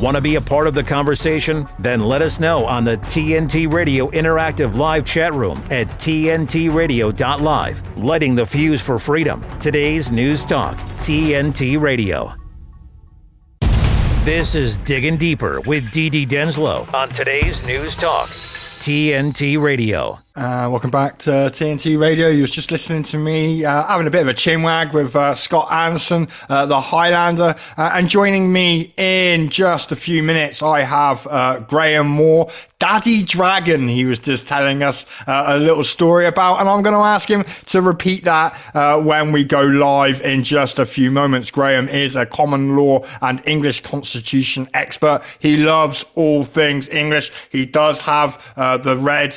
Want to be a part of the conversation? Then let us know on the TNT Radio Interactive Live chat room at TNTRadio.live. Lighting the fuse for freedom. Today's News Talk, TNT Radio. This is Digging Deeper with Dee Denslow on today's News Talk, TNT Radio. Uh, welcome back to TNT Radio. You was just listening to me uh, having a bit of a chinwag with uh, Scott Anderson, uh, the Highlander, uh, and joining me in just a few minutes, I have uh, Graham Moore, Daddy Dragon. He was just telling us a little story about, and I'm going to ask him to repeat that when we go live in just a few moments. Graham is a common law and English constitution expert. He loves all things English. He does have the red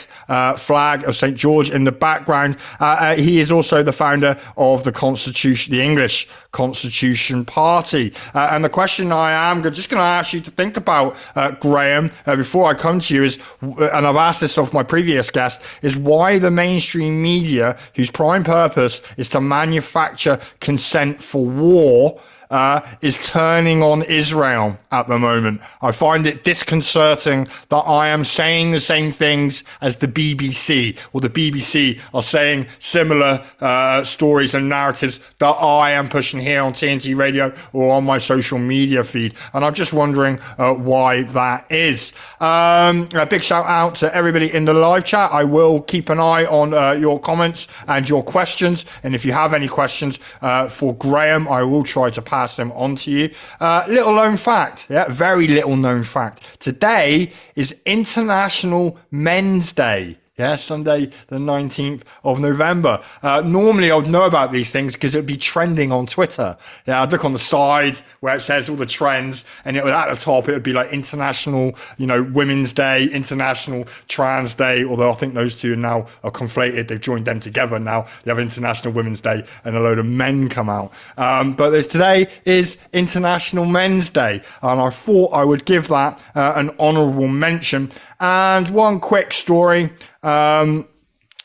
flag flag of St. George in the background. Uh, uh, he is also the founder of the Constitution, the English Constitution Party. Uh, and the question I am just going to ask you to think about, uh, Graham, before I come to you is, and I've asked this of my previous guest, is why the mainstream media, whose prime purpose is to manufacture consent for war, uh, is turning on Israel at the moment. I find it disconcerting that I am saying the same things as the BBC, or the BBC are saying similar uh, stories and narratives that I am pushing here on TNT Radio or on my social media feed. And I'm just wondering uh, why that is. Um, a big shout out to everybody in the live chat. I will keep an eye on uh, your comments and your questions. And if you have any questions uh, for Graham, I will try to pass pass them on to you. Uh, little known fact, yeah, very little known fact. Today is International Men's Day. Yeah, Sunday, the 19th of November. Uh, normally, I would know about these things because it would be trending on Twitter. Yeah, I'd look on the side where it says all the trends, and it would at the top, it would be like International, you know, Women's Day, International Trans Day, although I think those two now are conflated. They've joined them together now. You have International Women's Day, and a load of men come out. Um, but today is International Men's Day, and I thought I would give that uh, an honorable mention. And one quick story. Um,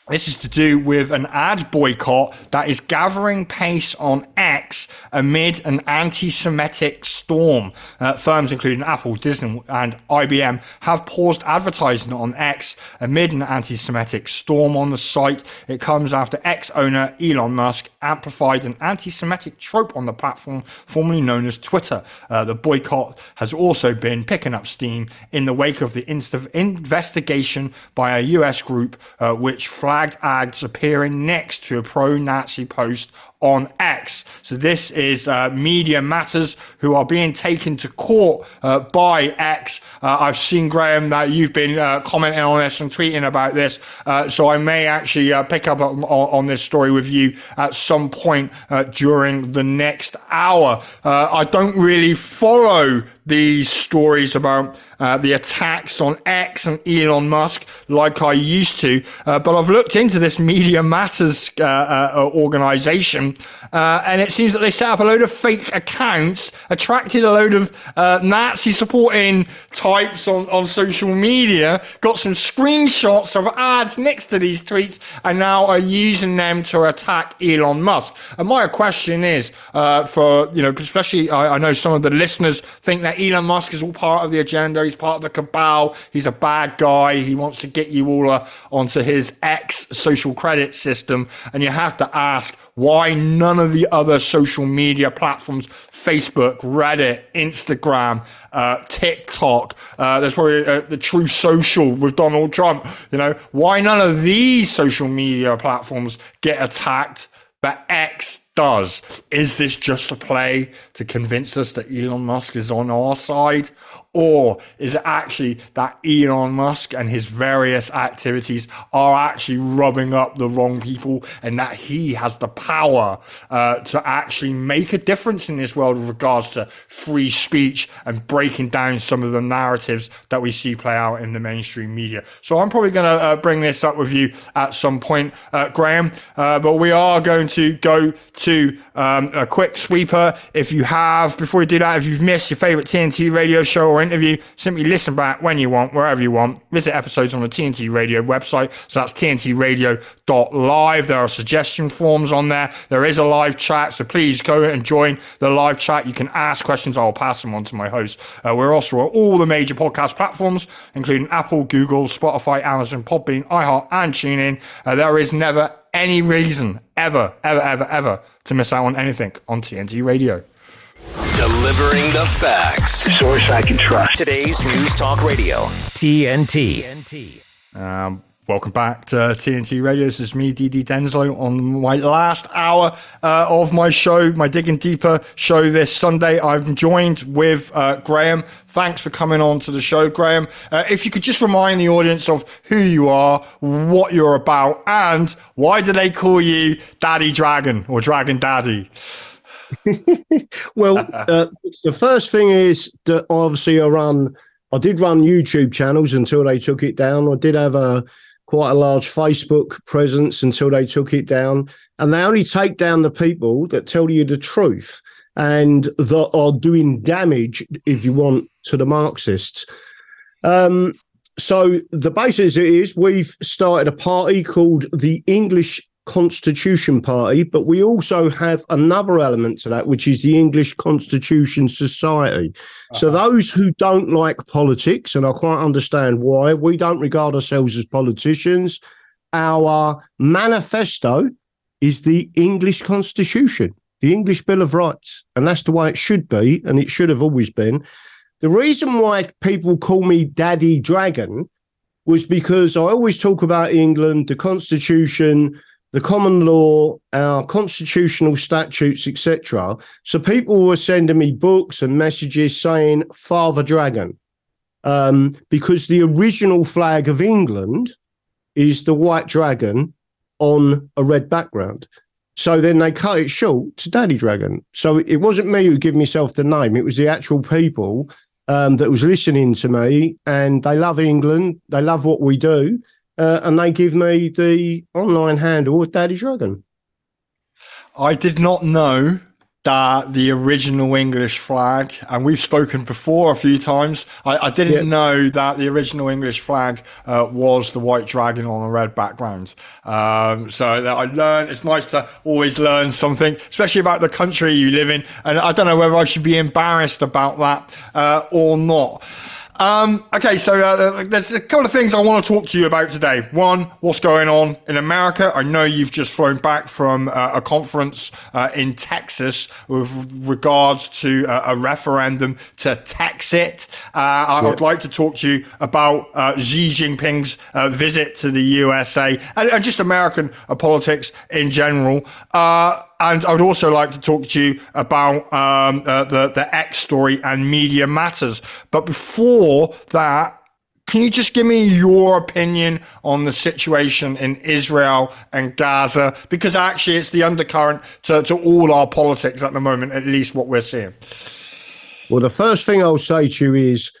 this is to do with an ad boycott that is gathering pace on X amid an anti Semitic storm. Uh, firms including Apple, Disney, and IBM have paused advertising on X amid an anti Semitic storm on the site. It comes after X owner Elon Musk amplified an anti Semitic trope on the platform, formerly known as Twitter. Uh, the boycott has also been picking up steam in the wake of the inst- investigation by a US group uh, which flagged flagged ads appearing next to a pro Nazi post on X. So this is uh, Media Matters who are being taken to court uh, by X. Uh, I've seen Graham that you've been uh, commenting on this and tweeting about this, uh, so I may actually uh, pick up on, on, this story with you at some point during the next hour. I don't really follow these stories about uh, the attacks on X and Elon Musk like I used to. Uh, but I've looked into this Media Matters uh, uh organization, uh, and it seems that they set up a load of fake accounts, attracted a load of uh, Nazi supporting types on, on social media, got some screenshots of ads next to these tweets, and now are using them to attack Elon Musk. And my question is for, you know, especially I, I know some of the listeners think that Elon Musk is all part of the agenda. He's part of the cabal. He's a bad guy. He wants to get you all uh, onto his X social credit system. And you have to ask why none of the other social media platforms, Facebook, Reddit, Instagram, uh, TikTok, uh, there's probably uh, the Truth Social with Donald Trump, you know, why none of these social media platforms get attacked, but X does. Is this just a play to convince us that Elon Musk is on our side? Or is it actually that Elon Musk and his various activities are actually rubbing up the wrong people and that he has the power uh, to actually make a difference in this world with regards to free speech and breaking down some of the narratives that we see play out in the mainstream media? So I'm probably going to uh, bring this up with you at some point, uh, Graham, uh, but we are going to go to to um, a quick sweeper. If you have, before you do that, if you've missed your favorite TNT radio show or interview, simply listen back when you want, wherever you want. Visit episodes on the TNT Radio website. So that's tntradio.live. There are suggestion forms on there. There is a live chat. So please go and join the live chat. You can ask questions. I'll pass them on to my host. Uh, we're also on all the major podcast platforms, including Apple, Google, Spotify, Amazon, Podbean, iHeart, and TuneIn. Uh, there is never any reason ever, ever, ever, ever to miss out on anything on TNT Radio. Delivering the facts. Source I can trust. Today's News Talk Radio, TNT. Um, welcome back to TNT Radio. This is me, DD Denslow, on my last hour uh, of my show, my Digging Deeper show this Sunday. I'm joined with uh, Graham. Thanks for coming on to the show, Graham. Uh, if you could just remind the audience of who you are, what you're about, and why do they call you Daddy Dragon or Dragon Daddy? well, uh, the first thing is that obviously I run, I did run YouTube channels until they took it down. I did have a quite a large Facebook presence until they took it down, and they only take down the people that tell you the truth and that are doing damage, if you want, to the Marxists. Um, so the basis is we've started a party called the English Constitution Party, but we also have another element to that, which is the English Constitution Society. Uh-huh. So, those who don't like politics, and I quite understand why, we don't regard ourselves as politicians. Our manifesto is the English Constitution, the English Bill of Rights, and that's the way it should be, and it should have always been. The reason why people call me Daddy Dragon was because I always talk about England, the Constitution, the common law, our constitutional statutes, etc. So people were sending me books and messages saying Father Dragon, um, because the original flag of England is the white dragon on a red background. So then they cut it short to Daddy Dragon. So it wasn't me who gave myself the name; it was the actual people um, that was listening to me, and they love England. They love what we do uh, and they give me the online handle of Daddy Dragon. I did not know that the original English flag, and we've spoken before a few times. I, I didn't yep. know that the original English flag uh, was the white dragon on a red background. Um, so I learned. It's nice to always learn something, especially about the country you live in. And I don't know whether I should be embarrassed about that uh, or not. Um, okay, so uh, there's a couple of things I want to talk to you about today. One, what's going on in America? I know you've just flown back from uh, a conference uh, in Texas with regards to uh, a referendum to tax it. Uh, I would like to talk to you about uh, Xi Jinping's visit to the USA and, and just American politics in general. And I would also like to talk to you about um, uh, the the X story and Media Matters. But before that, can you just give me your opinion on the situation in Israel and Gaza? Because actually, it's the undercurrent to, to all our politics at the moment, at least what we're seeing. Well, the first thing I'll say to you is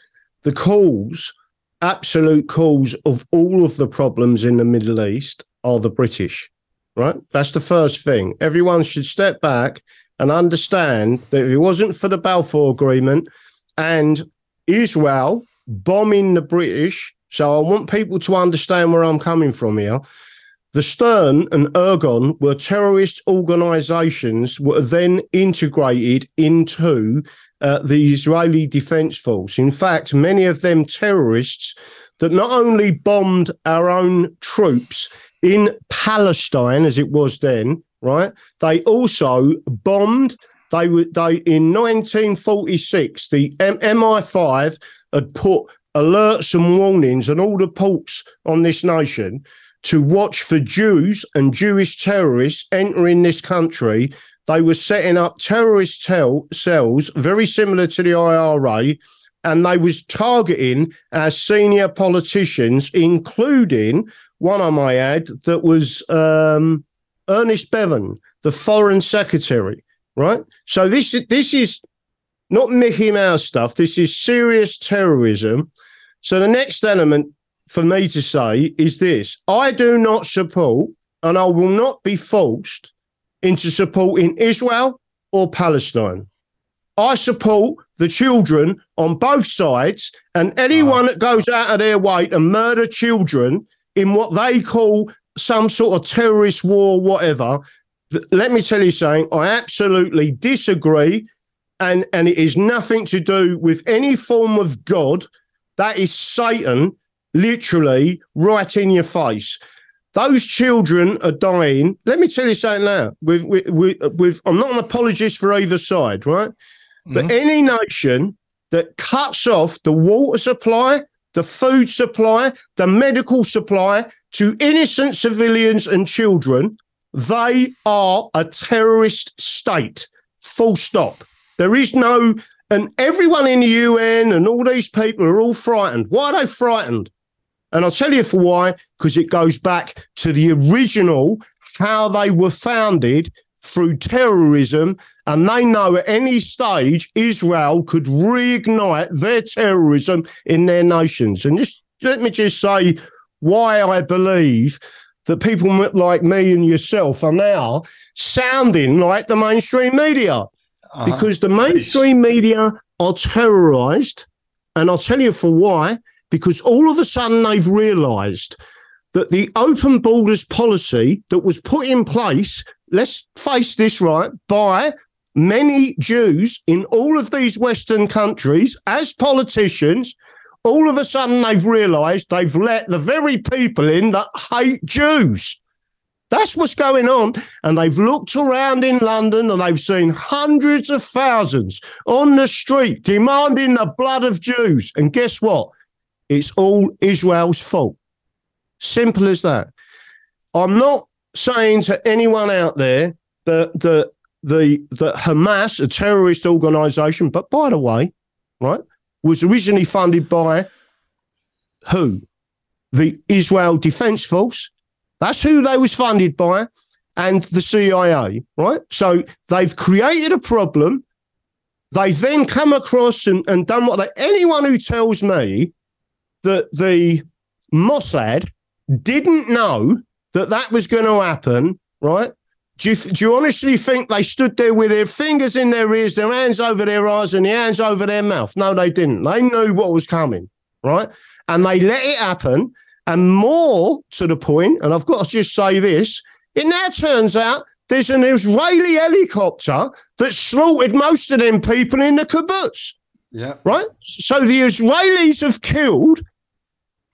the cause, absolute cause of all of the problems in the Middle East are the British right? That's the first thing. Everyone should step back and understand that if it wasn't for the Balfour Agreement and Israel bombing the British, so I want people to understand where I'm coming from here. The Stern and Irgun were terrorist organizations were then integrated into uh, the Israeli Defense Force. In fact, many of them terrorists that not only bombed our own troops in Palestine, as it was then, right? They also bombed. They were they in 1946. The M- MI5 had put alerts and warnings and all the ports on this nation to watch for Jews and Jewish terrorists entering this country. They were setting up terrorist tel- cells very similar to the IRA, and they was targeting our senior politicians, including one I might add, that was um, Ernest Bevin, the Foreign Secretary, right? So this this is not Mickey Mouse stuff. This is serious terrorism. So the next element for me to say is this: I do not support, and I will not be forced into supporting Israel or Palestine. I support the children on both sides, and anyone that goes out of their way to murder children in what they call some sort of terrorist war, whatever. Let me tell you something. I absolutely disagree, and and it is nothing to do with any form of God. That is Satan, literally right in your face. Those children are dying. Let me tell you something now. With with, with, with I'm not an apologist for either side, right? But mm-hmm. any nation that cuts off the water supply, the food supply, the medical supply to innocent civilians and children, they are a terrorist state. Full stop. There is no, and everyone in the UN and all these people are all frightened. Why are they frightened? And I'll tell you for why, because it goes back to the original, how they were founded through terrorism, and they know at any stage Israel could reignite their terrorism in their nations. And just let me just say why I believe that people like me and yourself are now sounding like the mainstream media. Uh-huh. Because the mainstream media are terrorized. And I'll tell you for why. Because all of a sudden they've realized that the open borders policy that was put in place let's face this right, by many Jews in all of these Western countries as politicians, all of a sudden they've realized they've let the very people in that hate Jews. That's what's going on. And they've looked around in London and they've seen hundreds of thousands on the street demanding the blood of Jews. And guess what? It's all Israel's fault. Simple as that. I'm not saying to anyone out there that the the that Hamas, a terrorist organization, but by the way, right, was originally funded by who? The Israel Defense Force. That's who they was funded by, and the CIA, right? So they've created a problem. They then come across and, and done what they anyone who tells me that the Mossad didn't know that that was going to happen, right? Do you, do you honestly think they stood there with their fingers in their ears, their hands over their eyes, and their hands over their mouth? No, they didn't. They knew what was coming, right? And they let it happen. And more to the point, and I've got to just say this it now turns out there's an Israeli helicopter that slaughtered most of them people in the kibbutz. Yeah. Right? So the Israelis have killed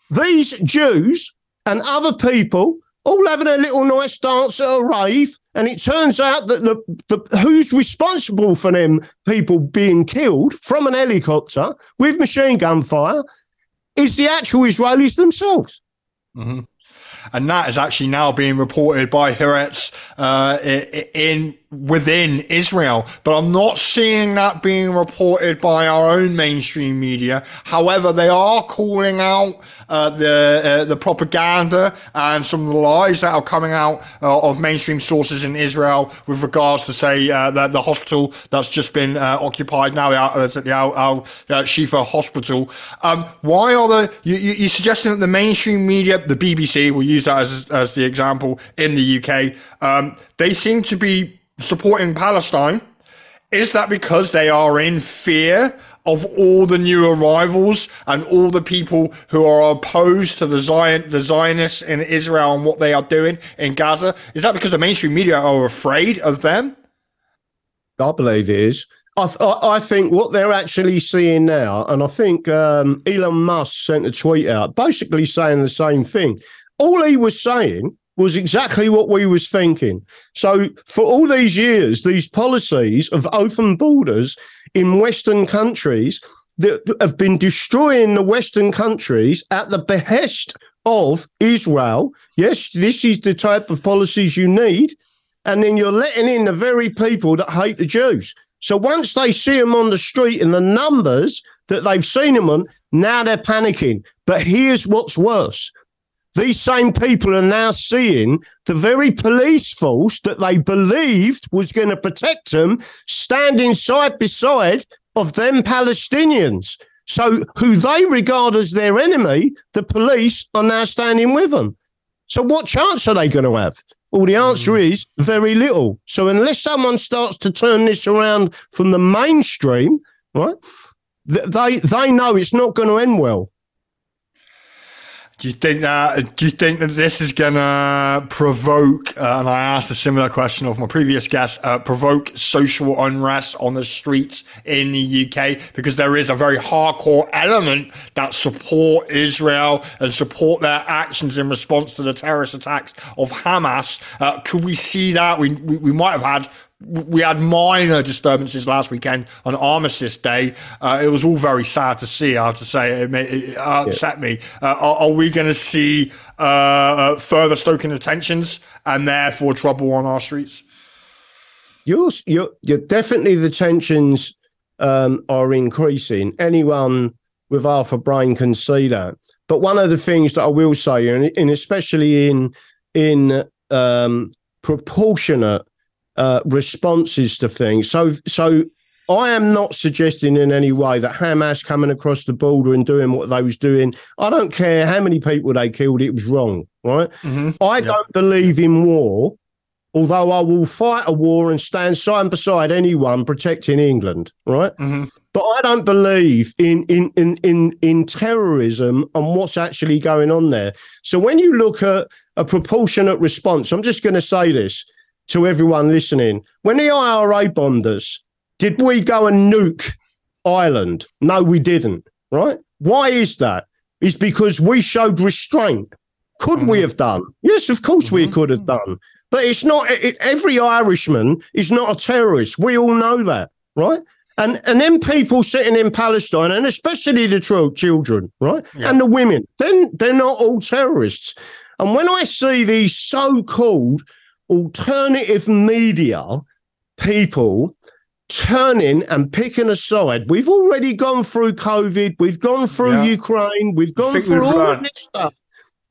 these Jews and other people all having a little nice dance at a rave. And it turns out that the, the who's responsible for them people being killed from an helicopter with machine gun fire is the actual Israelis themselves. Mm-hmm and that is actually now being reported by Haaretz uh, in within Israel. But I'm not seeing that being reported by our own mainstream media. However, they are calling out uh, the uh, the propaganda and some of the lies that are coming out uh, of mainstream sources in Israel with regards to say uh, the, the hospital that's just been uh, occupied now uh, at the Al, Al Shifa hospital. Um, why are the you, you, you're suggesting that the mainstream media, the BBC, we'll use that as as the example in the UK, um, they seem to be supporting Palestine. Is that because they are in fear of all the new arrivals and all the people who are opposed to the Zion, the Zionists in Israel and what they are doing in Gaza? Is that because the mainstream media are afraid of them? I believe it is. I, th- I think what they're actually seeing now, and I think um, Elon Musk sent a tweet out basically saying the same thing. All he was saying was exactly what we was thinking. So for all these years, these policies of open borders in Western countries that have been destroying the Western countries at the behest of Israel. Yes, this is the type of policies you need. And then you're letting in the very people that hate the Jews. So once they see them on the street and the numbers that they've seen them on, now they're panicking. But here's what's worse these same people are now seeing the very police force that they believed was going to protect them standing side by side of them Palestinians. So, who they regard as their enemy, the police are now standing with them. So what chance are they going to have? Well, the answer mm. is very little. So unless someone starts to turn this around from the mainstream, right? They they know it's not going to end well. Do you think that? Do you think that this is gonna provoke? Uh, and I asked a similar question of my previous guest. Uh, provoke social unrest on the streets in the UK because there is a very hardcore element that support Israel and support their actions in response to the terrorist attacks of Hamas. Uh, could we see that? We, we we might have had we had minor disturbances last weekend on Armistice Day. Uh, it was all very sad to see. I have to say, it, it upset yeah. me. Uh, are, are, we going to see uh, uh, further stoking of tensions and therefore trouble on our streets? You're, you're, you're definitely the tensions um, are increasing. Anyone with half a brain can see that. But one of the things that I will say, and, and especially in in um, proportionate uh, responses to things. So, so I am not suggesting in any way that Hamas coming across the border and doing what they was doing. I don't care how many people they killed; it was wrong, right? Mm-hmm. I don't believe in war, although I will fight a war and stand side by side anyone protecting England, right? Mm-hmm. But I don't believe in, in in in in terrorism and what's actually going on there. So when you look at a proportionate response, I'm just going to say this to everyone listening. When the IRA bombed us, did we go and nuke Ireland? No, we didn't. Right? Why is that? Is because we showed restraint. Could mm-hmm. we have done? Yes, of course mm-hmm. we could have done. But it's not. It, every Irishman is not a terrorist. We all know that, right? And and then people sitting in Palestine, and especially the children, right, yeah. and the women, then they're not all terrorists. And when I see these so-called alternative media people turning and picking a side. We've already gone through COVID, we've gone through yeah. Ukraine, we've gone through all of this stuff.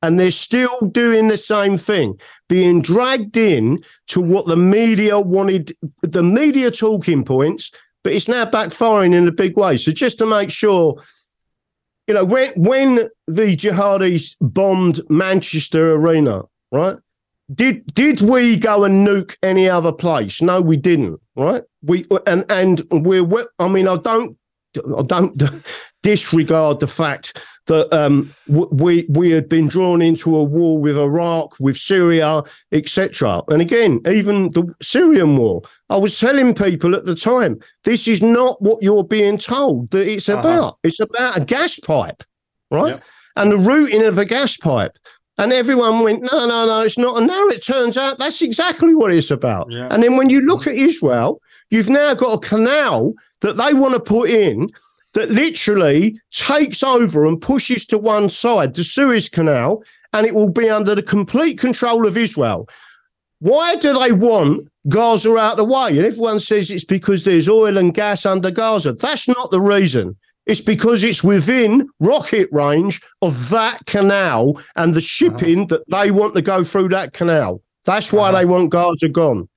And they're still doing the same thing, being dragged in to what the media wanted, the media talking points, but it's now backfiring in a big way. So just to make sure, you know, when when the jihadis bombed Manchester Arena, right? Did did we go and nuke any other place? No, we didn't. Right? We and and we're. I mean, I don't. I don't disregard the fact that um, we we had been drawn into a war with Iraq, with Syria, etc. And again, even the Syrian war. I was telling people at the time, this is not what you're being told that it's uh-huh. about. It's about a gas pipe, right? Yep. And the routing of a gas pipe. And everyone went, no, no, no, it's not. And now it turns out that's exactly what it's about. Yeah. And then when you look at Israel, you've now got a canal that they want to put in that literally takes over and pushes to one side, the Suez Canal, and it will be under the complete control of Israel. Why do they want Gaza out of the way? And everyone says it's because there's oil and gas under Gaza. That's not the reason. It's because it's within rocket range of that canal and the shipping uh-huh. that they want to go through that canal. That's why uh-huh. they want Gaza gone.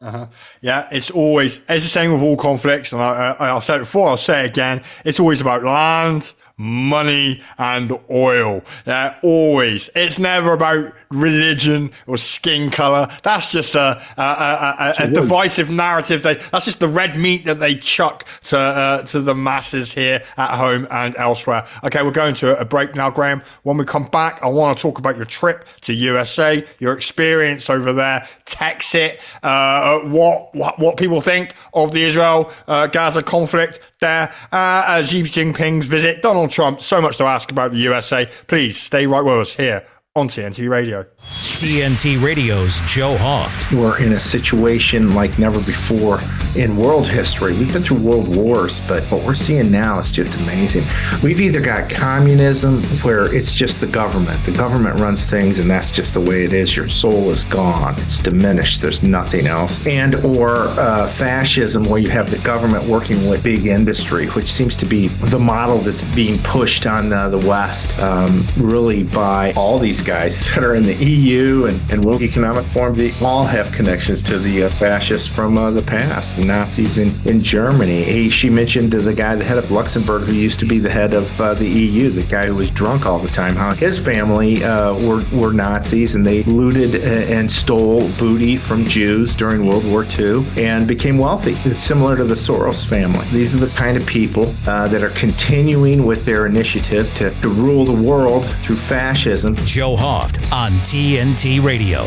Uh-huh. Yeah, it's always it's the same with all conflicts, and I, I, I've said it before. I'll say it again. It's always about land, money and oil. Yeah, always. It's never about religion or skin color. That's just a a, a, a, a divisive narrative. They, that's just the red meat that they chuck to uh, to the masses here at home and elsewhere. Okay, we're going to a break now, Graham. When we come back, I want to talk about your trip to USA, your experience over there, Texit, uh, what, what what people think of the Israel uh, Gaza conflict there, uh, Xi Jinping's visit, Donald Trump. So much to ask about the USA. Please stay right with us here on TNT Radio. TNT Radio's Joe Hoft. We're in a situation like never before in world history. We've been through world wars, but what we're seeing now is just amazing. We've either got communism where it's just the government. The government runs things and that's just the way it is. Your soul is gone. It's diminished. There's nothing else. And or uh, fascism where you have the government working with big industry, which seems to be the model that's being pushed on uh, the West um, really by all these guys that are in the EU and, and World Economic Forum, they all have connections to the uh, fascists from uh, the past, the Nazis in, in Germany. He, she mentioned the guy, the head of Luxembourg, who used to be the head of uh, the EU, the guy who was drunk all the time, how his family uh, were, were Nazis and they looted uh, and stole booty from Jews during World War II and became wealthy. It's similar to the Soros family. These are the kind of people uh, that are continuing with their initiative to, to rule the world through fascism. Joe Hoft on TNT Radio.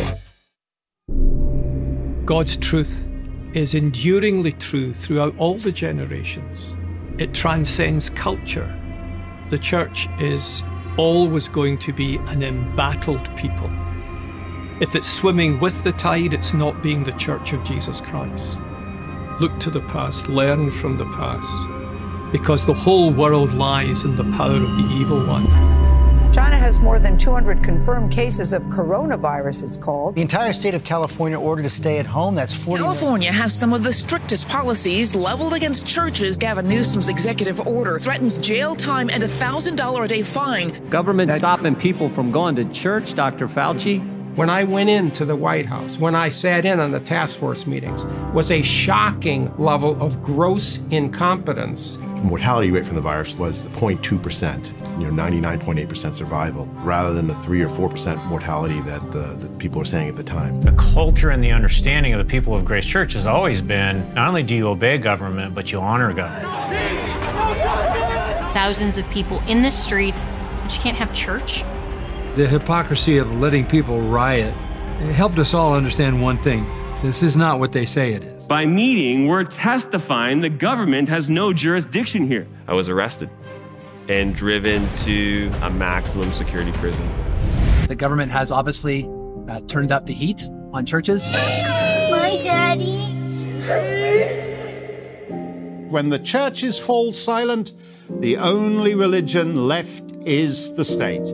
God's truth is enduringly true throughout all the generations. It transcends culture. The church is always going to be an embattled people. If it's swimming with the tide, it's not being the church of Jesus Christ. Look to the past, learn from the past, because the whole world lies in the power of the evil one. China has more than 200 confirmed cases of coronavirus, it's called. The entire state of California ordered to stay at home. That's 40 California has some of the strictest policies leveled against churches. Gavin Newsom's executive order threatens jail time and a $1,000 a day fine. Government stopping people from going to church, Dr. Fauci. When I went into the White House, when I sat in on the task force meetings, was a shocking level of gross incompetence. The mortality rate from the virus was 0.2% you know 99.8% survival rather than the 3 or 4% mortality that the, the, people were saying at the time. The culture and the understanding of the people of Grace Church has always been not only do you obey government, but you honor government. Thousands of people in the streets, but you can't have church. The hypocrisy of letting people riot helped us all understand one thing. This is not what they say it is. By meeting, we're testifying the government has no jurisdiction here. I was arrested and driven to a maximum security prison. The government has obviously uh, turned up the heat on churches. My daddy. When the churches fall silent, the only religion left is the state.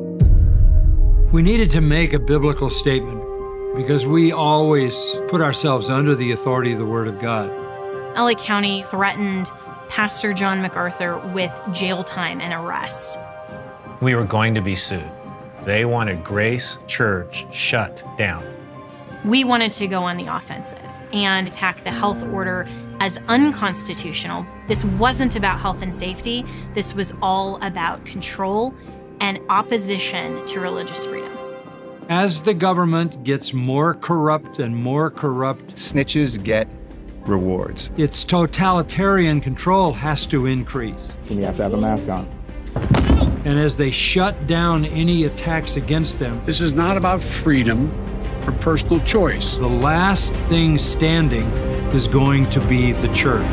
We needed to make a biblical statement because we always put ourselves under the authority of the Word of God. LA County threatened Pastor John MacArthur with jail time and arrest. We were going to be sued. They wanted Grace Church shut down. We wanted to go on the offensive and attack the health order as unconstitutional. This wasn't about health and safety, this was all about control and opposition to religious freedom. As the government gets more corrupt and more corrupt, snitches get rewards. Its totalitarian control has to increase. And you have to have a mask on. And as they shut down any attacks against them, this is not about freedom or personal choice. The last thing standing is going to be the church.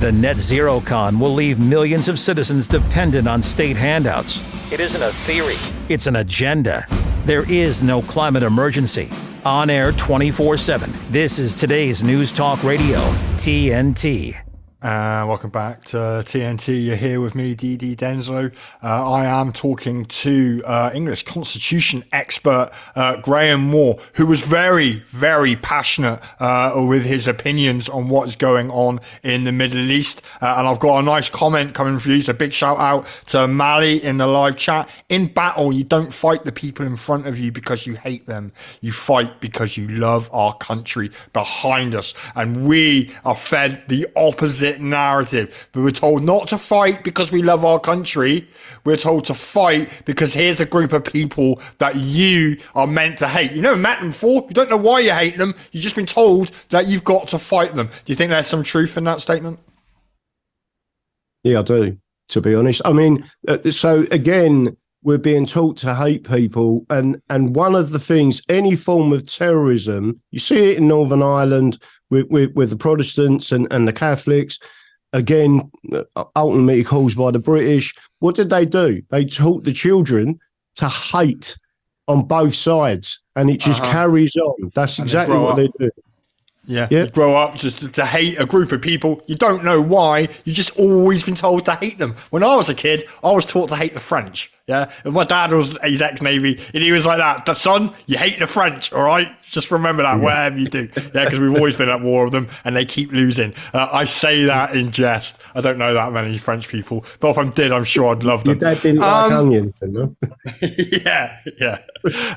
The net zero con will leave millions of citizens dependent on state handouts. It isn't a theory, it's an agenda. There is no climate emergency. On air 24 7. This is today's News Talk Radio, TNT. Uh, welcome back to TNT. You're here with me, DD Denslow. Uh, I am talking to uh, English Constitution expert uh, Graham Moore, who was very, very passionate uh, with his opinions on what's going on in the Middle East. Uh, and I've got a nice comment coming from you. So, big shout out to Mali in the live chat. In battle, you don't fight the people in front of you because you hate them. You fight because you love our country behind us. And we are fed the opposite narrative. We were told not to fight because we love our country. We're told to fight because here's a group of people that you are meant to hate. You never met them before. You don't know why you hate them. You've just been told that you've got to fight them. Do you think there's some truth in that statement? Yeah, I do, to be honest. I mean, uh, so again, we're being taught to hate people. And and one of the things any form of terrorism you see it in northern ireland with with, with the protestants and, and the catholics. Again ultimately caused by the british. What did they do? They taught the children to hate on both sides and it just uh-huh. carries on. That's exactly what up. they do Yeah. Yeah. You grow up just to, to hate a group of people. You don't know why. You've just always been told to hate them. When I was a kid, I was taught to hate the French. Yeah. And my dad was, he's ex Navy, and he was like that. The son, you hate the French, all right? Just remember that, whatever you do. Yeah, because we've always been at war with them and they keep losing. Uh, I say that in jest. I don't know that many French people, but if I did, I'm sure I'd love them. Your dad didn't like Um, onions, no? yeah, yeah,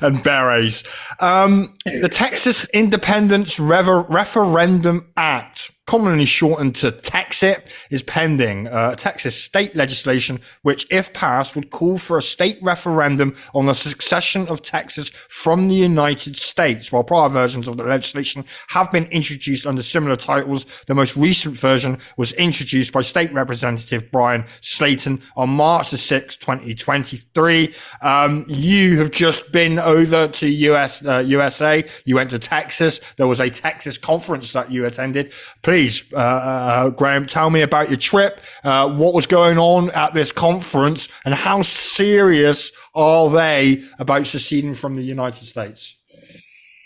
and berets. Um, the Texas Independence Rever- Referendum Act, commonly shortened to Texit, is pending. Uh, Texas state legislation, which, if passed, would call for a state referendum on the succession of Texas from the United States. While prior versions of the legislation have been introduced under similar titles, the most recent version was introduced by State Representative Bryan Slaton on March the 6th, 2023. Um, you have just been over to US, uh, USA. You went to Texas. There was a Texas conference that you attended. Please, uh, uh, Graham, tell me about your trip. Uh, what was going on at this conference and how serious are they about seceding from the United States?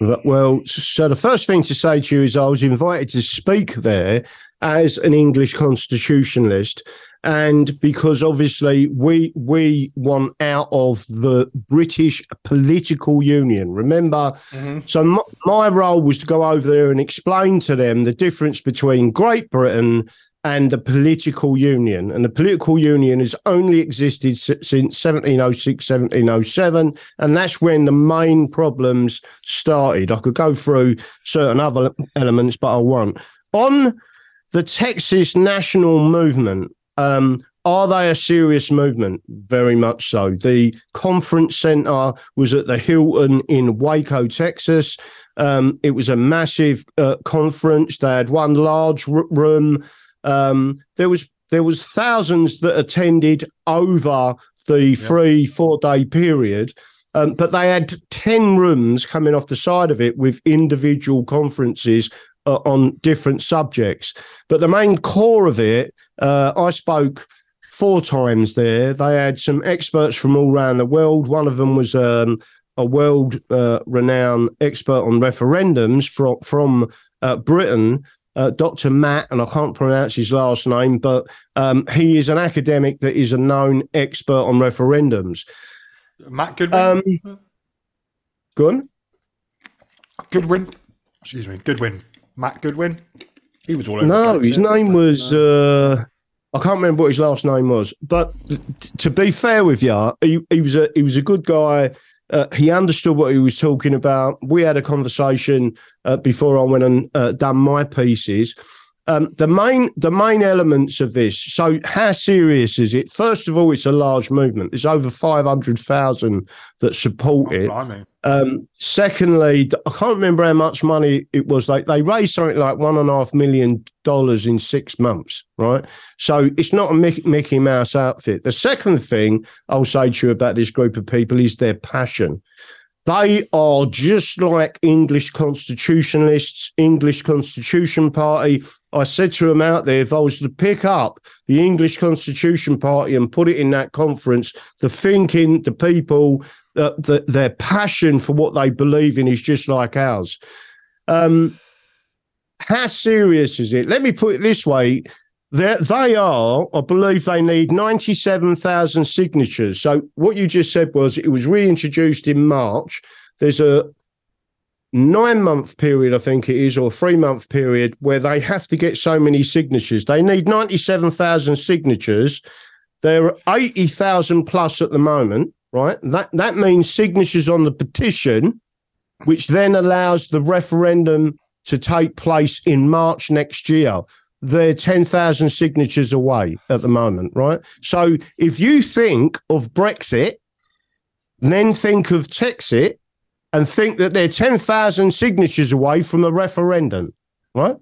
Well, so the first thing to say to you is I was invited to speak there as an English constitutionalist. And because obviously we we want out of the British political union. Remember, mm-hmm. so my, my role was to go over there and explain to them the difference between Great Britain and the political union. And the political union has only existed s- since 1706, 1707. And that's when the main problems started. I could go through certain other elements, but I won't. On the Texas national movement, um, are they a serious movement? Very much so. The conference center was at the Hilton in Waco, Texas. Um, it was a massive uh, conference. They had one large r- room. Um, there was there was thousands that attended over the three four day period. Um, but they had 10 rooms coming off the side of it with individual conferences uh, on different subjects. But the main core of it, uh, I spoke four times there. They had some experts from all around the world. One of them was um, a world uh, renowned expert on referendums from, from uh, Britain. Uh, Dr. Matt, and I can't pronounce his last name, but um, he is an academic that is a known expert on referendums. Matt Goodwin. Um, go on. Goodwin. Excuse me. Goodwin. Matt Goodwin. He was all over. No, the his name was. Uh, I can't remember what his last name was. But t- to be fair with you, he, he was a he was a good guy. Uh, he understood what he was talking about. We had a conversation uh, before I went and uh, done my pieces. Um, the main the main elements of this. So, how serious is it? First of all, it's a large movement. There's over five hundred thousand that support it. Blimey. Um, secondly, I can't remember how much money it was. Like they raised something like one and a half million dollars in six months, right? So it's not a Mickey Mouse outfit. The second thing I'll say to you about this group of people is their passion. They are just like English constitutionalists, English Constitution Party. I said to them out there, if I was to pick up the English Constitution Party and put it in that conference, the thinking, the people, uh, the, their passion for what they believe in is just like ours. Um, how serious is it? Let me put it this way. They're, they are, I believe they need 97,000 signatures. So what you just said was it was reintroduced in March. There's a nine month period, I think it is, or three month period where they have to get so many signatures. They need 97,000 signatures. There are 80,000 plus at the moment, right? That, that means signatures on the petition, which then allows the referendum to take place in March next year. They're 10,000 signatures away at the moment, right? So if you think of Brexit, then think of Texit, and think that they're 10,000 signatures away from a referendum, right?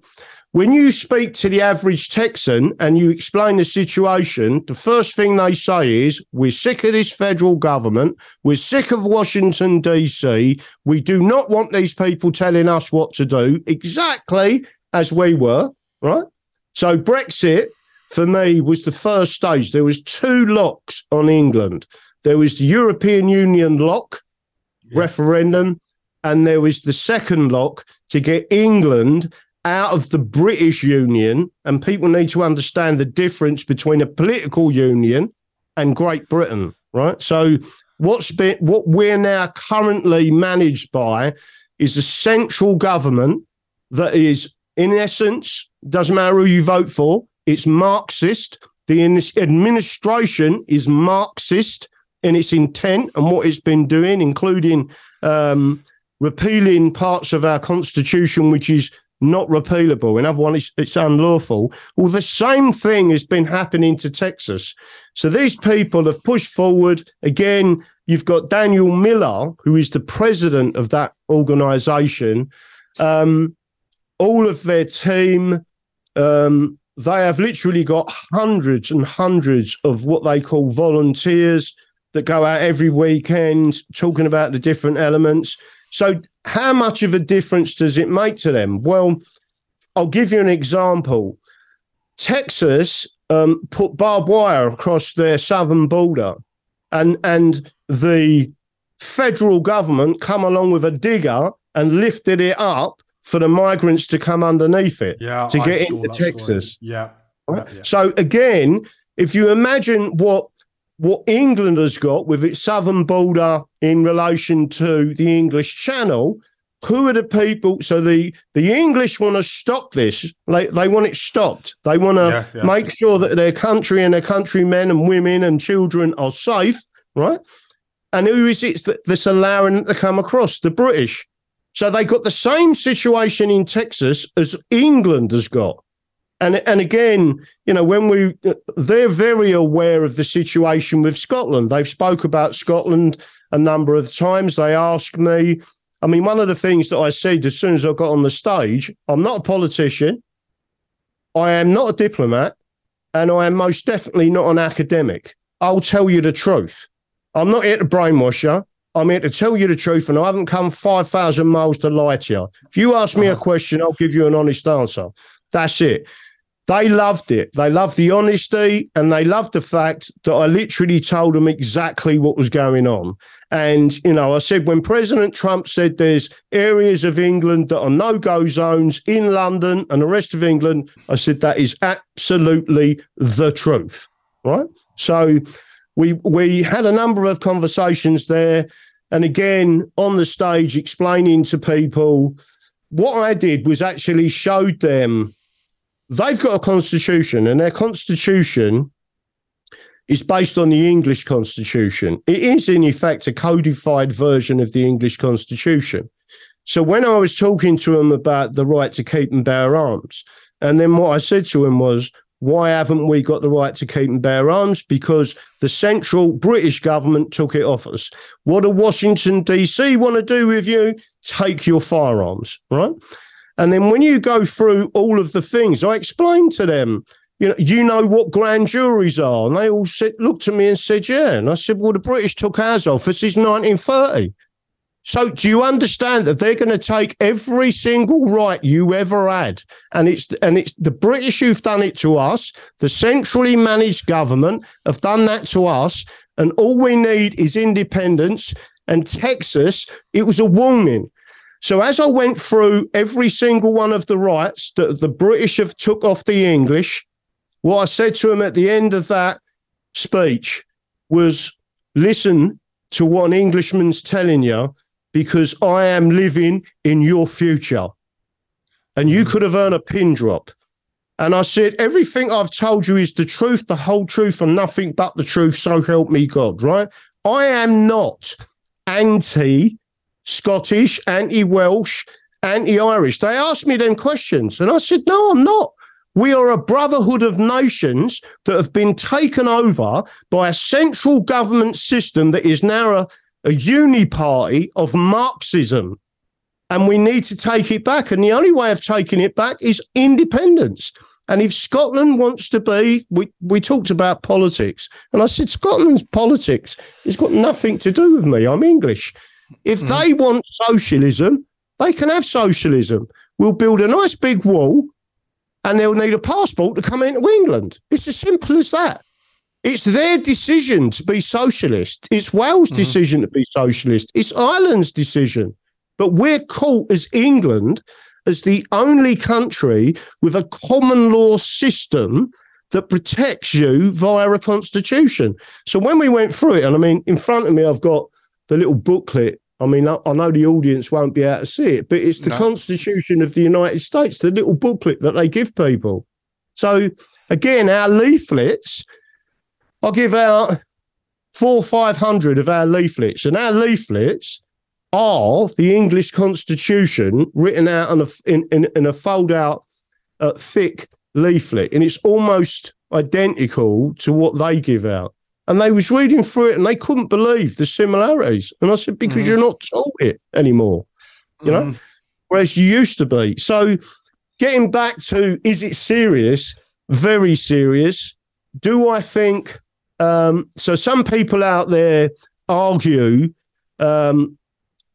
When you speak to the average Texan and you explain the situation, the first thing they say is, We're sick of this federal government. We're sick of Washington, D.C. We do not want these people telling us what to do, exactly as we were, right? So, Brexit for me was the first stage. There was two locks on England. There was the European Union lock, referendum, and there was the second lock to get England out of the British Union, and people need to understand the difference between a political union and Great Britain, right? So what's been what we're now currently managed by is a central government that is, in essence, doesn't matter who you vote for, it's Marxist. The administration is Marxist in its intent and what it's been doing, including um, repealing parts of our constitution, which is not repealable. In other words, it's, it's unlawful. Well, the same thing has been happening to Texas. So these people have pushed forward. Again, you've got Daniel Miller, who is the president of that organization. Um, all of their team, um, they have literally got hundreds and hundreds of what they call volunteers that go out every weekend talking about the different elements. So, how much of a difference does it make to them? Well, I'll give you an example. Texas um, put barbed wire across their southern border, and and the federal government come along with a digger and lifted it up for the migrants to come underneath it yeah, to get into Texas. Yeah. Right? Yeah. So again, if you imagine what what England has got with its southern border in relation to the English Channel, who are the people? So the the English want to stop this. They they want it stopped. They want to Yeah, yeah. make sure that their country and their countrymen and women and children are safe, right? And who is it that, that's allowing them to come across? The British. So they got the same situation in Texas as England has got. And and again, you know, when we they're very aware of the situation with Scotland. They've spoke about Scotland a number of times. They asked me. I mean, one of the things that I said as soon as I got on the stage, I'm not a politician. I am not a diplomat, and I am most definitely not an academic. I'll tell you the truth. I'm not here to brainwash you. I'm here to tell you the truth, and I haven't come 5,000 miles to lie to you. If you ask me a oh. question, I'll give you an honest answer. That's it. They loved it. They loved the honesty and they loved the fact that I literally told them exactly what was going on. And, you know, I said when President Trump said there's areas of England that are no go zones in London and the rest of England, I said that is absolutely the truth. Right. So we we had a number of conversations there. And again, on the stage, explaining to people what I did was actually showed them they've got a constitution, and their constitution is based on the English constitution. It is, in effect, a codified version of the English constitution. So when I was talking to them about the right to keep and bear arms, and then what I said to him was, why haven't we got the right to keep and bear arms? Because the central British government took it off us. What do Washington, D.C. want to do with you? Take your firearms, right? And then when you go through all of the things, I explained to them, you know, you know what grand juries are. And they all said, looked at me and said, yeah. And I said, well, the British took ours off. This is 1930. So do you understand that they're going to take every single right you ever had? And it's and it's the British who've done it to us. The centrally managed government have done that to us. And all we need is independence. And Texas, it was a warning. So as I went through every single one of the rights that the British have took off the English, what I said to them at the end of that speech was, listen to what an Englishman's telling you because I am living in your future. And you hmm. could have earned a pin drop. And I said, everything I've told you is the truth, the whole truth, and nothing but the truth. So help me God, right? I am not anti Scottish, anti Welsh, anti Irish. They asked me them questions. And I said, no, I'm not. We are a brotherhood of nations that have been taken over by a central government system that is now a, a uni party of Marxism. And we need to take it back. And the only way of taking it back is independence. And if Scotland wants to be, we, we talked about politics. And I said, Scotland's politics has got nothing to do with me. I'm English. If Hmm. they want socialism, they can have socialism. We'll build a nice big wall and they'll need a passport to come into England. It's as simple as that. It's their decision to be socialist. It's Wales' Hmm. decision to be socialist. It's Ireland's decision. But we're caught as England as the only country with a common law system that protects you via a constitution. So when we went through it, and I mean, in front of me, I've got the little booklet. I mean, I, I know the audience won't be able to see it, but it's the No. Constitution of the United States, the little booklet that they give people. So again, our leaflets, I give out four, five hundred of our leaflets, and our leaflets are the English Constitution written out on a, in, in, in a fold out uh, thick leaflet, and it's almost identical to what they give out. And they was reading through it, and they couldn't believe the similarities. And I said, because Mhm. you're not taught it anymore, you know, whereas you used to be. So, getting back to, is it serious? Very serious. Do I think? Um, so, some people out there argue um,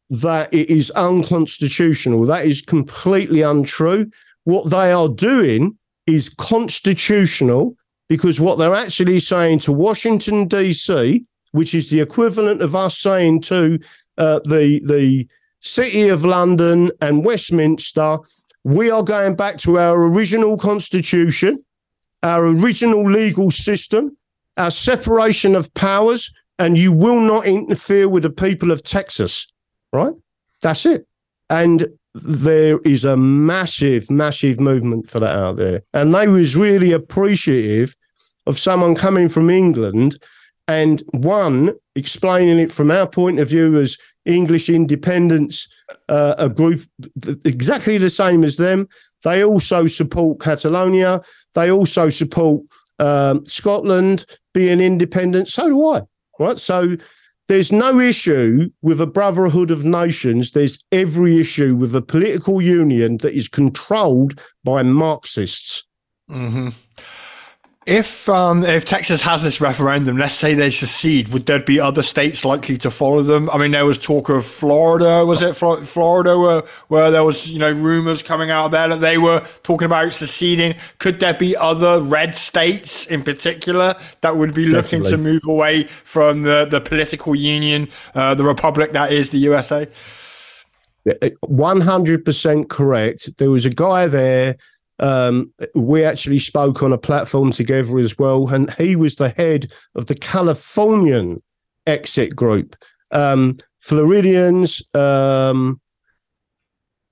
that it is unconstitutional. That is completely untrue. What they are doing is constitutional because what they're actually saying to Washington, D.C., which is the equivalent of us saying to uh, the, the City of London and Westminster, we are going back to our original constitution, our original legal system, our separation of powers, and you will not interfere with the people of Texas, right? That's it. And there is a massive, massive movement for that out there. And they was really appreciative of someone coming from England and one explaining it from our point of view as English independence, uh, a group th- exactly the same as them. They also support Catalonia. They also support um, Scotland being independent. So do I. Right. So there's no issue with a brotherhood of nations. There's every issue with a political union that is controlled by Marxists. hmm If um, if Texas has this referendum, let's say they secede, would there be other states likely to follow them? I mean, there was talk of Florida, was it Flo- Florida, where, where there was you know rumors coming out there that they were talking about seceding. Could there be other red states in particular that would be looking to move away from the the political union, uh, the republic that is the USA? One hundred percent correct. There was a guy there. Um, we actually spoke on a platform together as well, and he was the head of the Californian exit group. Um, Floridians. Um,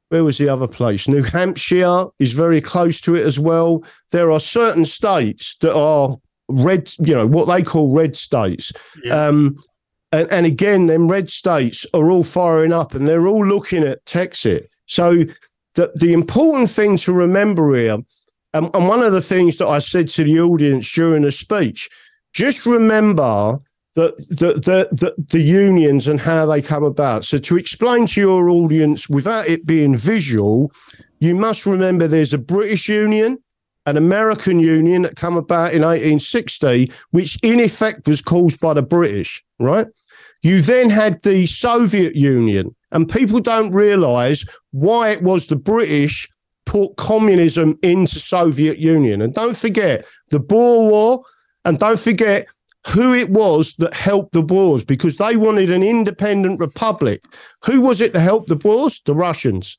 where was the other place? New Hampshire is very close to it as well. There are certain states that are red, you know, what they call red states. Um, and, and again, them red states are all firing up and they're all looking at Texit. So the, the important thing to remember here, and, and one of the things that I said to the audience during the speech, just remember that the, the, the, the unions and how they come about. So to explain to your audience without it being visual, you must remember there's a British union, an American union that come about in 1860, which in effect was caused by the British, right? You then had the Soviet Union, and people don't realize why it was the British put communism into Soviet Union. And don't forget the Boer War, and don't forget who it was that helped the Boers because they wanted an independent republic. Who was it that helped the Boers? The Russians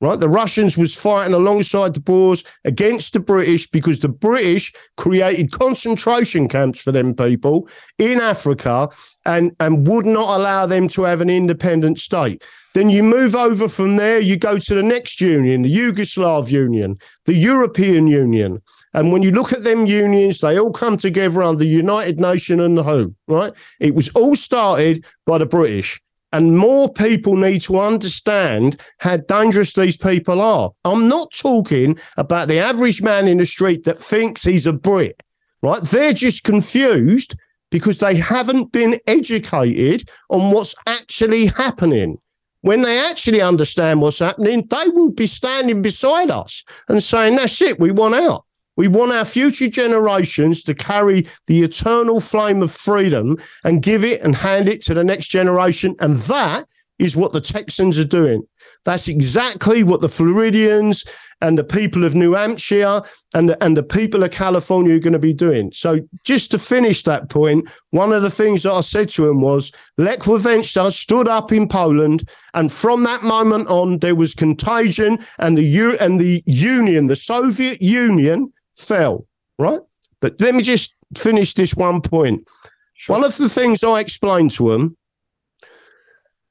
right? The Russians was fighting alongside the Boers against the British because the British created concentration camps for them people in Africa and, and would not allow them to have an independent state. Then you move over from there, you go to the next union, the Yugoslav Union, the European Union. And when you look at them unions, they all come together under the United Nation and the WHO, right? It was all started by the British. And more people need to understand how dangerous these people are. I'm not talking about the average man in the street that thinks he's a Brit, right? They're just confused because they haven't been educated on what's actually happening. When they actually understand what's happening, they will be standing beside us and saying, That's it, we want out. We want our future generations to carry the eternal flame of freedom and give it and hand it to the next generation. And that is what the Texans are doing. That's exactly what the Floridians and the people of New Hampshire and the, and the people of California are going to be doing. So, just to finish that point, one of the things that I said to him was Lech Wałęsa stood up in Poland, and from that moment on, there was contagion, and the U- and the Union, the Soviet Union, fell. Right, but let me just finish this one point. Sure. One of the things I explained to him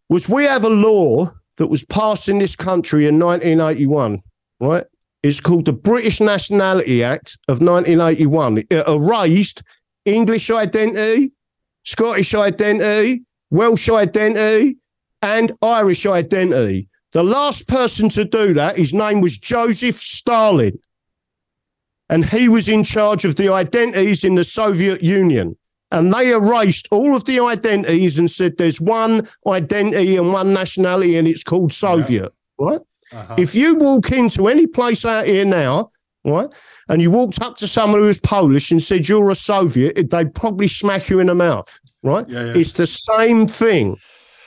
was we have a law that was passed in this country in 1981 right? It's called the British Nationality Act of 1981. It erased English identity, Scottish identity, Welsh identity, and Irish identity. The last person to do that, his name was Joseph Stalin. And he was in charge of the identities in the Soviet Union. And they erased all of the identities and said there's one identity and one nationality, and it's called Soviet, yeah. right? Uh-huh. If you walk into any place out here now, right, and you walked up to someone who was Polish and said you're a Soviet, they'd probably smack you in the mouth, right? Yeah, yeah. It's the same thing.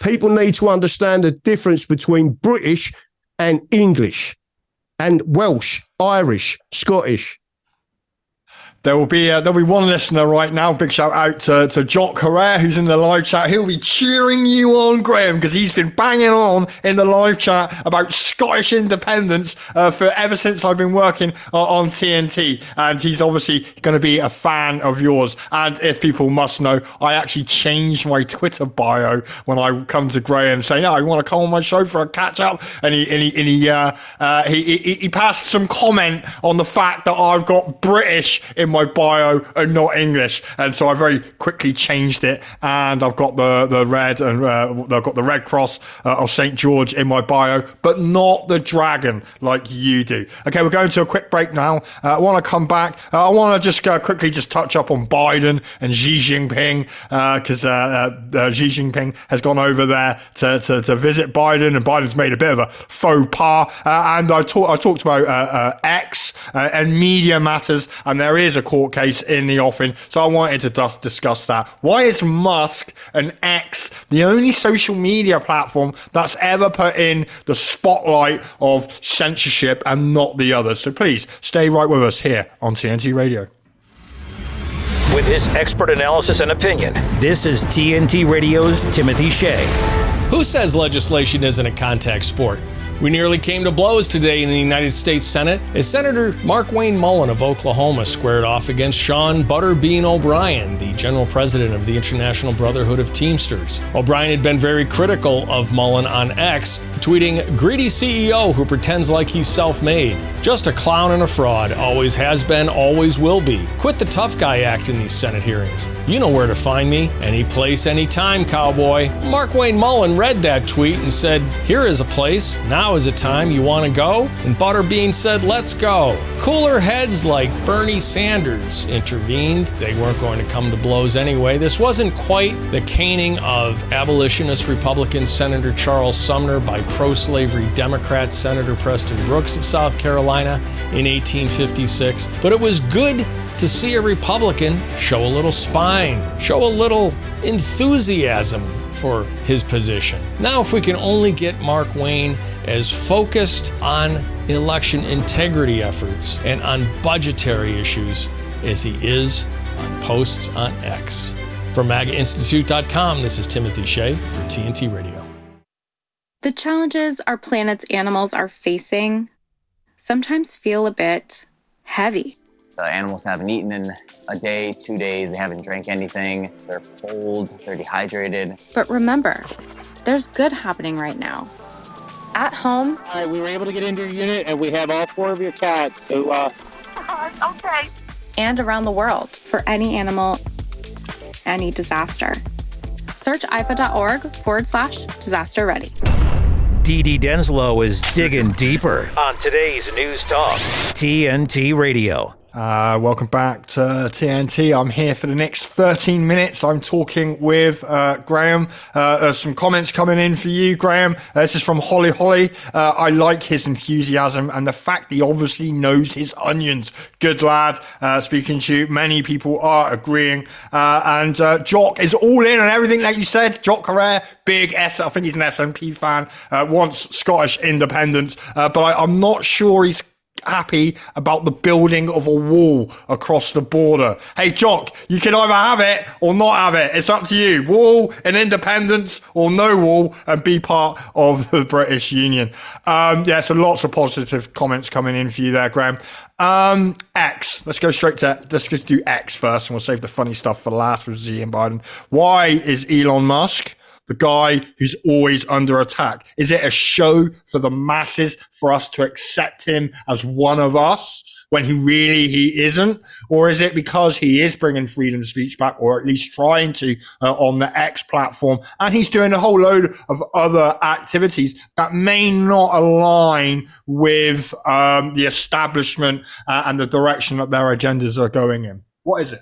People need to understand the difference between British and English and Welsh, Irish, Scottish. There will be uh, there'll be one listener right now. Big shout out to, to Jock Herrera who's in the live chat. He'll be cheering you on, Graham, because he's been banging on in the live chat about Scottish independence uh, for ever since I've been working uh, on TNT, and he's obviously going to be a fan of yours. And if people must know, I actually changed my Twitter bio when I come to Graham saying, "No, I want to come on my show for a catch up," and he and he and he, uh, uh, he, he he passed some comment on the fact that I've got British in my bio and not English. And so I very quickly changed it. And I've got the, the red and uh, I've got the red cross uh, of St. George in my bio, but not the dragon like you do. Okay, we're going to a quick break now. Uh, I want to come back. Uh, I want to just quickly just touch up on Biden and Xi Jinping because uh, uh, Xi Jinping has gone over there to, to, to, visit Biden and Biden's made a bit of a faux pas. and I, talk, I talked about X and media matters, and there is a court case in the offing. So I wanted to discuss that. Why is Musk and X the only social media platform that's ever put in the spotlight of censorship and not the others? So please stay right with us here on TNT Radio. With his expert analysis and opinion, this is TNT Radio's Timothy Shea. Who says legislation isn't a contact sport? We nearly came to blows today in the United States Senate as Senator Markwayne Mullin of Oklahoma squared off against Sean Butterbean O'Brien, the general president of the International Brotherhood of Teamsters. O'Brien had been very critical of Mullin on X, tweeting, Greedy CEO who pretends like he's self made. Just a clown and a fraud. Always has been, always will be. Quit the tough guy act in these Senate hearings. You know where to find me. Any place, anytime, cowboy. Markwayne Mullin read that tweet and said, Here is a place. Now is a time you want to go? And Butterbean said, Let's go. Cooler heads like Bernie Sanders intervened. They weren't going to come to blows anyway. This wasn't quite the caning of abolitionist Republican Senator Charles Sumner by pro slavery Democrat Senator Preston Brooks of South Carolina in 1856, but it was good to see a Republican show a little spine, show a little enthusiasm for his position. Now, if we can only get Markwayne as focused on election integrity efforts and on budgetary issues as he is on posts on X. From MAGAInstitute.com, this is Timothy Shea for TNT Radio. The challenges our planet's animals are facing sometimes feel a bit heavy. The animals haven't eaten in a day, two days, they haven't drank anything, they're cold, they're dehydrated. But remember, there's good happening right now at home. All right, we were able to get into your unit, and we have all four of your cats. So, uh, okay. And around the world for any animal, any disaster. Search ifaw.org forward slash disaster ready. DD Denslow is digging deeper on today's News Talk, TNT Radio. Uh, welcome back to TNT. I'm here for the next 13 minutes. I'm talking with uh, Graham. Uh, some comments coming in for you, Graham. Uh, this is from Holly Holly. Uh, I like his enthusiasm and the fact he obviously knows his onions. Good lad. Uh, speaking to you, many people are agreeing. and Jock is all in on everything that you said. Jock Carrere, big S. I think he's an SNP fan. wants Scottish independence, but I, I'm not sure he's happy about the building of a wall across the border. Hey, Jock, you can either have it or not have it. It's up to you. Wall and independence or no wall and be part of the British Union. Um, yeah, so lots of positive comments coming in for you there, Graham. Um, X. Let's go straight to let's just do X first, and we'll save the funny stuff for last with Z and Biden. Why is Elon Musk the guy who's always under attack? Is it a show for the masses for us to accept him as one of us when he really he isn't, or is it because he is bringing freedom of speech back, or at least trying to uh, on the X platform, and he's doing a whole load of other activities that may not align with um, the establishment uh, and the direction that their agendas are going in? What is it?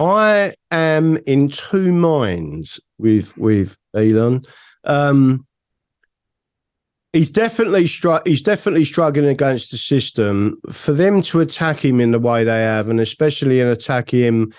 I am in two minds with with Elon. Um, he's definitely str- he's definitely struggling against the system. For them to attack him in the way they have, and especially in attack him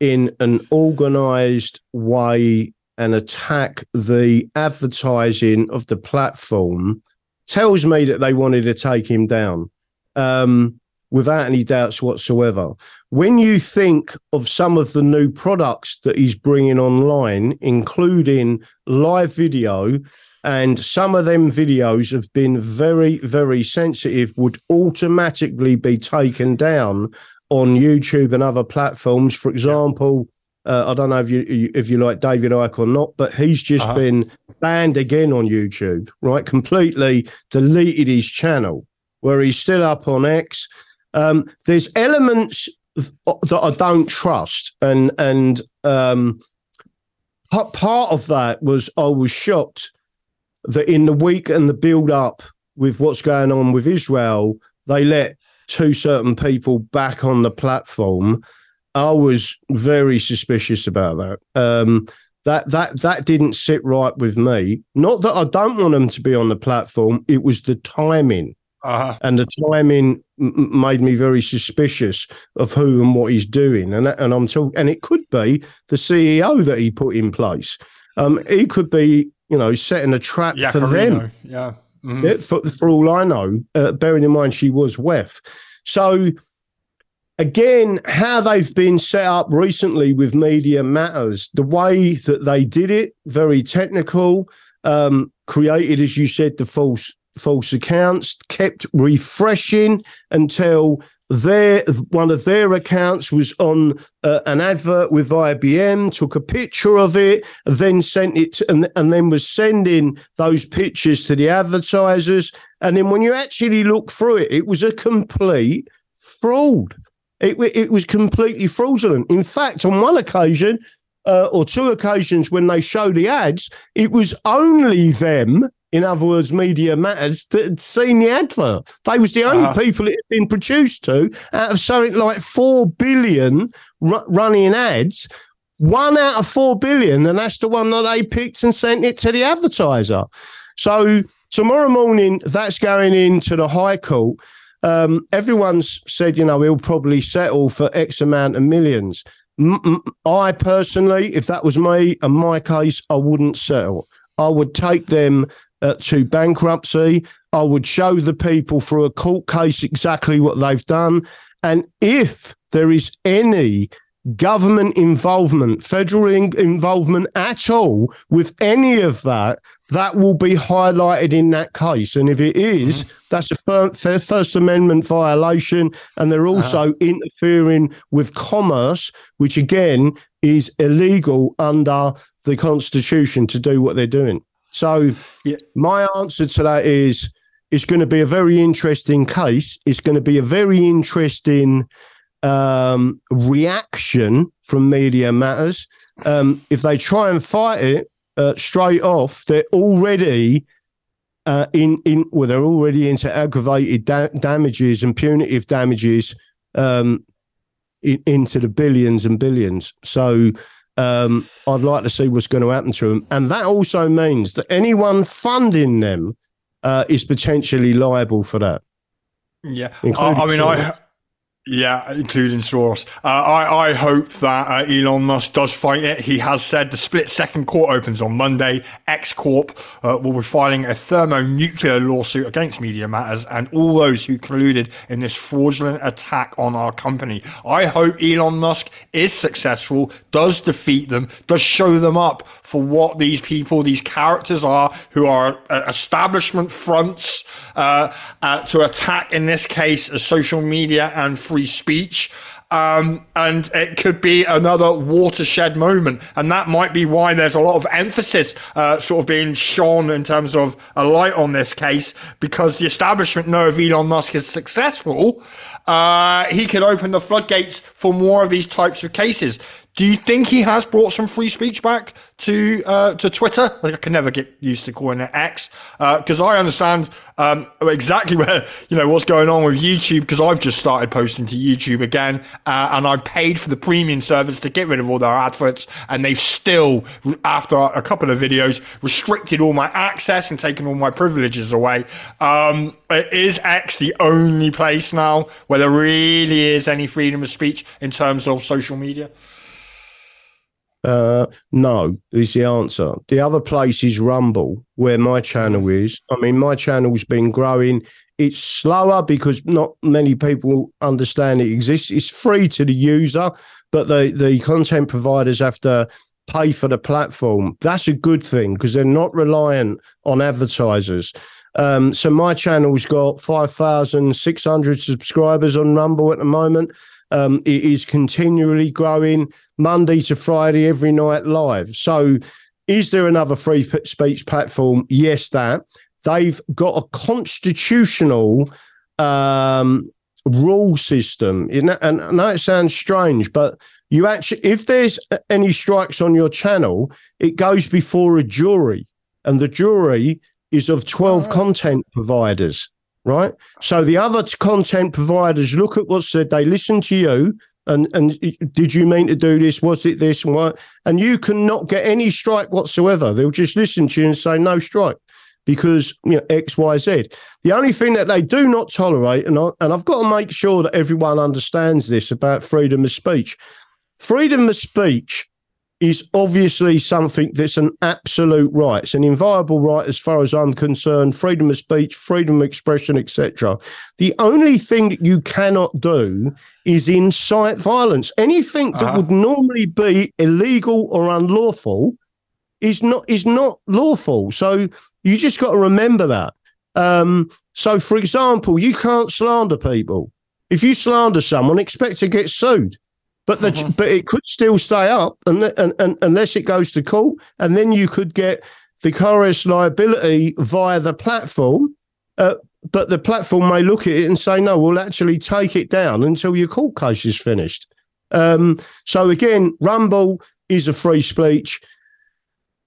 in an organised way and attack the advertising of the platform, tells me that they wanted to take him down. Um, without any doubts whatsoever. When you think of some of the new products that he's bringing online, including live video, and some of them videos have been very, very sensitive, would automatically be taken down on YouTube and other platforms. For example, uh, I don't know if you if you like David Icke or not, but he's just uh-huh. been banned again on YouTube, right? Completely deleted his channel, where he's still up on X. Um, there's elements that I don't trust, and and um, part of that was I was shocked that in the week and the build up with what's going on with Israel, they let two certain people back on the platform. I was very suspicious about that. Um, that that that didn't sit right with me. Not that I don't want them to be on the platform. It was the timing. Uh-huh. And the timing m- made me very suspicious of who and what he's doing. And and I'm talking, and it could be the CEO that he put in place. Um, he could be, you know, setting a trap yeah, for Carino. them. Yeah. Mm-hmm. yeah for, for all I know, uh, bearing in mind she was WEF. So again, how they've been set up recently with Media Matters, the way that they did it, very technical, um, created, as you said, the false false accounts, kept refreshing until their one of their accounts was on uh, an advert with IBM, took a picture of it, then sent it, to, and, and then was sending those pictures to the advertisers. And then when you actually look through it, it was a complete fraud. It, it was completely fraudulent. In fact, on one occasion, uh, or two occasions when they show the ads, it was only them in other words, Media Matters, that had seen the advert. They was the only uh people it had been produced to out of something like four billion r- running ads. One out of four billion, and that's the one that they picked and sent it to the advertiser. So tomorrow morning, that's going into the High Court. Um, everyone's said, you know, he'll probably settle for X amount of millions. I personally, if that was me and my case, I wouldn't settle. I would take them uh, to bankruptcy. I would show the people through a court case exactly what they've done. And if there is any government involvement, federal in- involvement at all with any of that, that will be highlighted in that case. And if it is, mm-hmm. that's a fir- First Amendment violation. And they're uh-huh. also uh-huh. interfering with commerce, which again is illegal under the Constitution to do what they're doing. So yeah. my answer to that is it's going to be a very interesting case. It's going to be a very interesting um, reaction from Media Matters. Um, if they try and fight it uh, straight off, they're already uh, in in well, they're already into aggravated da- damages and punitive damages um, in, into the billions and billions. So um, I'd like to see what's going to happen to them, and that also means that anyone funding them uh, is potentially liable for that. Yeah, I, I mean, I yeah, including Soros. Uh, I, I hope that uh, Elon Musk does fight it. He has said the split second court opens on Monday. X Corp uh, will be filing a thermonuclear lawsuit against Media Matters and all those who colluded in this fraudulent attack on our company. I hope Elon Musk is successful, does defeat them, does show them up for what these people, these characters are, who are uh, establishment fronts uh, uh, to attack, in this case, social media and free speech. Um, and it could be another watershed moment. And that might be why there's a lot of emphasis uh, sort of being shone in terms of a light on this case, because the establishment know if Elon Musk is successful, uh, he could open the floodgates for more of these types of cases. Do you think he has brought some free speech back to uh, to Twitter? Like I can never get used to calling it X because uh, I understand um, exactly where you know what's going on with YouTube because I've just started posting to YouTube again uh, and I paid for the premium service to get rid of all their adverts and they've still after a couple of videos restricted all my access and taken all my privileges away. Um, is X the only place now where there really is any freedom of speech in terms of social media? Uh, no, is the answer. The other place is Rumble, where my channel is. I mean, my channel's been growing. It's slower because not many people understand it exists. It's free to the user, but the, the content providers have to pay for the platform. That's a good thing because they're not reliant on advertisers. Um, so my channel's got 5,600 subscribers on Rumble at the moment. Um, it is continually growing Monday to Friday, every night live. So, is there another free speech platform? Yes, that. They've got a constitutional um, rule system. And I know it sounds strange, but you actually, if there's any strikes on your channel, it goes before a jury, and the jury is of 12 content providers right? So the other content providers look at what's said, they listen to you, and and did you mean to do this? Was it this and what? And you cannot get any strike whatsoever. They'll just listen to you and say no strike because you know X, Y, Z. The only thing that they do not tolerate, and I, and I've got to make sure that everyone understands this about freedom of speech. Freedom of speech is obviously something that's an absolute right. It's an inviolable right as far as I'm concerned. Freedom of speech, freedom of expression, etc. The only thing that you cannot do is incite violence. Anything that uh-huh. would normally be illegal or unlawful is not is not lawful. So you just got to remember that. Um, so, for example, you can't slander people. If you slander someone, expect to get sued. But the, uh-huh. but it could still stay up and, and, and, unless it goes to court, and then you could get vicarious liability via the platform. Uh, but the platform may look at it and say, no, we'll actually take it down until your court case is finished. Um, so again, Rumble is a free speech.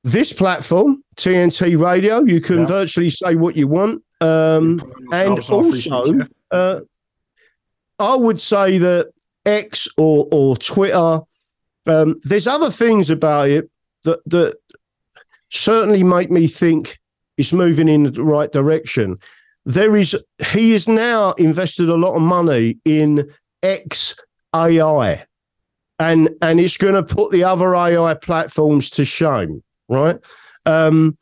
This platform, TNT Radio, you can yeah. virtually say what you want. Um, and also, uh, I would say that X or or Twitter. Um, there's other things about it that that certainly make me think it's moving in the right direction. There is he is now invested a lot of money in X AI, and and it's going to put the other AI platforms to shame, right? Um,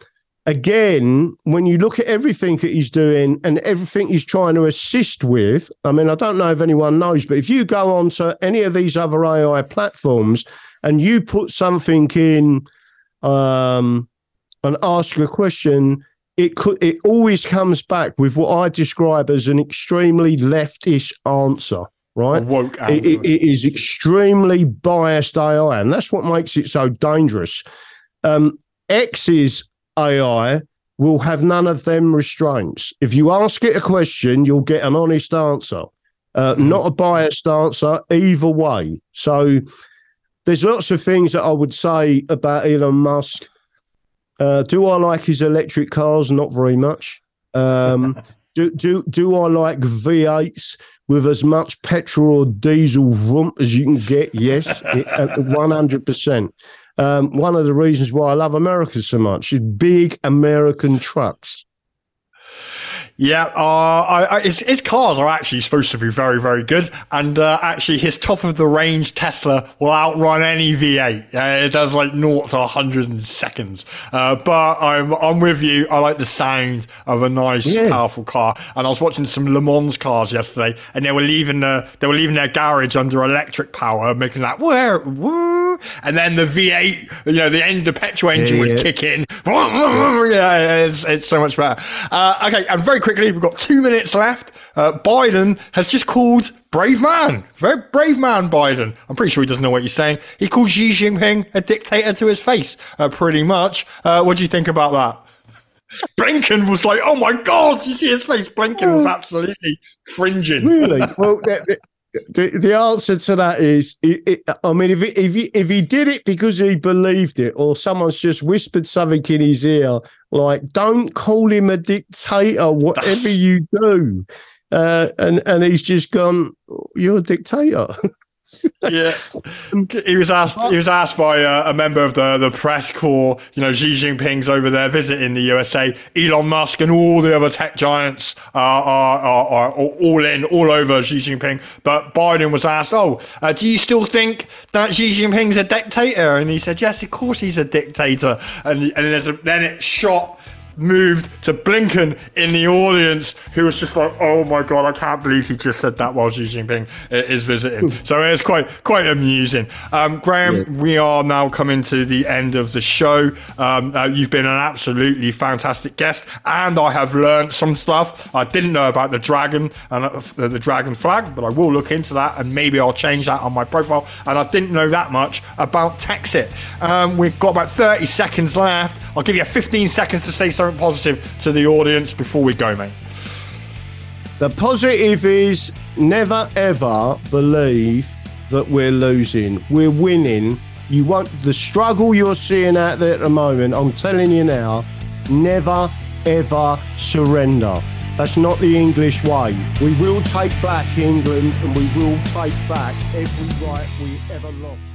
again, when you look at everything that he's doing and everything he's trying to assist with, I mean, I don't know if anyone knows, but if you go on to any of these other AI platforms and you put something in um, and ask a question, it could it always comes back with what I describe as an extremely leftish answer. Right, woke answer. It, it, it is extremely biased AI, and that's what makes it so dangerous. Um, X's AI will have none of them restraints. If you ask it a question, you'll get an honest answer, uh, mm-hmm. not a biased answer, either way. So there's lots of things that I would say about Elon Musk. Uh, do I like his electric cars? Not very much. Um, Do do do I like V8s with as much petrol or diesel rump as you can get? Yes, one hundred percent. Um, one of the reasons why I love America so much is big American trucks. Yeah, uh, I, I, his, his, cars are actually supposed to be very, very good. And uh, actually, his top of the range Tesla will outrun any V8. Uh, it does like 0 to 100 in seconds. Uh, but I'm, I'm with you. I like the sound of a nice, yeah. powerful car. And I was watching some Le Mans cars yesterday, and they were leaving the, they were leaving their garage under electric power, making that where woo. And then the V8, you know, the end of petrol engine yeah, would kick in. yeah, it's, it's so much better. Uh, okay, and very quickly, we've got two minutes left. Uh, Biden has just called brave man, very brave man, Biden. I'm pretty sure he doesn't know what he's saying. He called Xi Jinping a dictator to his face, uh, pretty much. Uh, what do you think about that? Blinken was like, "Oh my god!" You see his face. Blinken was absolutely cringing. Really? Well, the, the answer to that is, it, it, I mean, if he, if he if he did it because he believed it, or someone's just whispered something in his ear, like "Don't call him a dictator, whatever you do," uh, and and he's just gone, "You're a dictator." yeah, he was asked. He was asked by uh, a member of the the press corps. You know, Xi Jinping's over there visiting the USA. Elon Musk and all the other tech giants are are, are, are all in, all over Xi Jinping. But Biden was asked, "Oh, uh, do you still think that Xi Jinping's a dictator?" And he said, "Yes, of course he's a dictator." And and there's a, then it shot moved to Blinken in the audience, who was just like, "Oh my god, I can't believe he just said that while Xi Jinping is visiting." so it's quite quite amusing. Um, Graham, yeah. we are now coming to the end of the show. Um, uh, you've been an absolutely fantastic guest, and I have learned some stuff I didn't know about the dragon and uh, the dragon flag, but I will look into that and maybe I'll change that on my profile. And I didn't know that much about Texit. Um, we've got about 30 seconds left. I'll give you 15 seconds to say something positive to the audience before we go, mate. The positive is never ever believe that we're losing. We're winning. You want the struggle you're seeing out there at the moment. I'm telling you now, never ever surrender. That's not the English way. We will take back England and we will take back every right we ever lost.